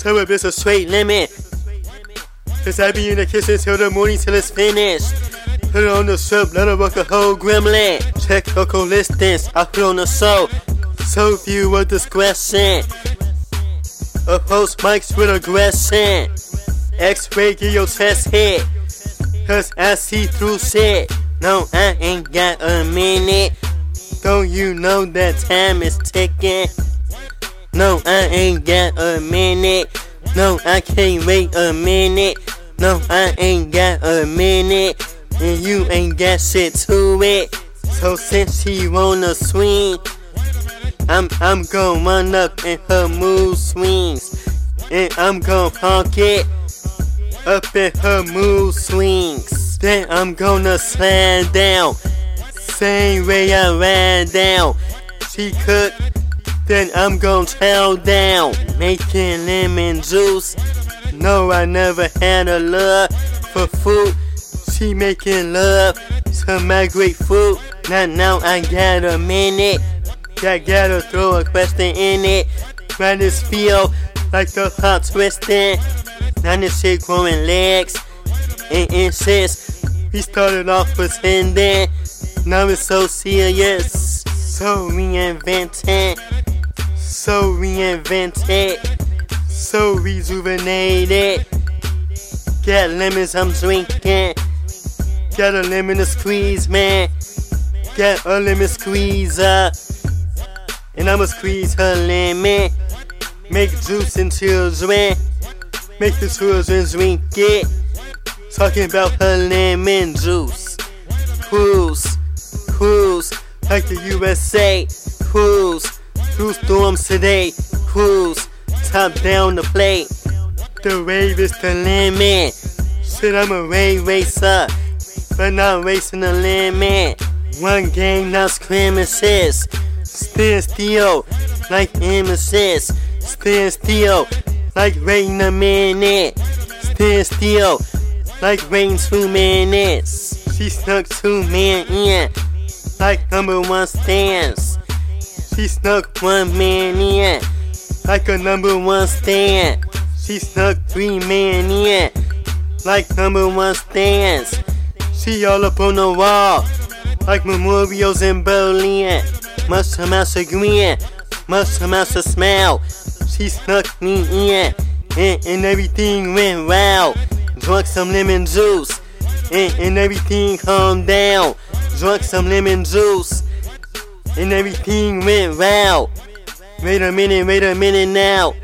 So if it's a straight limit. Cause I be in the kitchen till the morning till it's finished. Put it on the strip, let her work a whole gremlin. Check local listings, I put on the show. So few viewer discretion. Oppose mics with aggression. X-ray, get your chest hit. Cause I see through shit. No, I ain't got a minute. Don't you know that time is ticking? I ain't got a minute. No, I can't wait a minute. No, I ain't got a minute. And you ain't got shit to it. So since she wanna swing, I'm I'm gonna run up in her mood swings. And I'm gonna honk it up in her mood swings. Then I'm gonna slide down. Same way I ran down. She cook, then I'm gonna chow down. Making lemon juice. No, I never had a love for food. She making love to my grapefruit. Now, now I got a minute. I gotta throw a question in it. Why this feel like the heart twisting? Now this shit growing legs and inches. We started off pretending, now it's so serious. So reinvented, so reinvented, so rejuvenated. Got lemons I'm drinking, got a lemon to squeeze, man. Got a lemon squeezer, and I'ma squeeze her lemon. Make juice in children, make the children drink it. Talking about her lemon juice. Cruise, cruise, like the USA. Cruise, through storms today. Cruise, top down the plate. The wave is the limit. Shit, I'm a wave racer, but not racing the limit. One game, now scrimmages. Stand still, like emesis. Stand still, like waiting a minute. Stand still, like waiting two minutes. She snuck two men in, like number one stands. She snuck one man in, like a number one stand. She snuck three men in, like number one stands. She all up on the wall, like memorials in Berlin. Much to my chagrin, much to my smile. She snuck me in, and, and everything went well. Drunk some lemon juice, and, and everything calmed down. Drunk some lemon juice, and everything went well. Wait a minute, wait a minute now.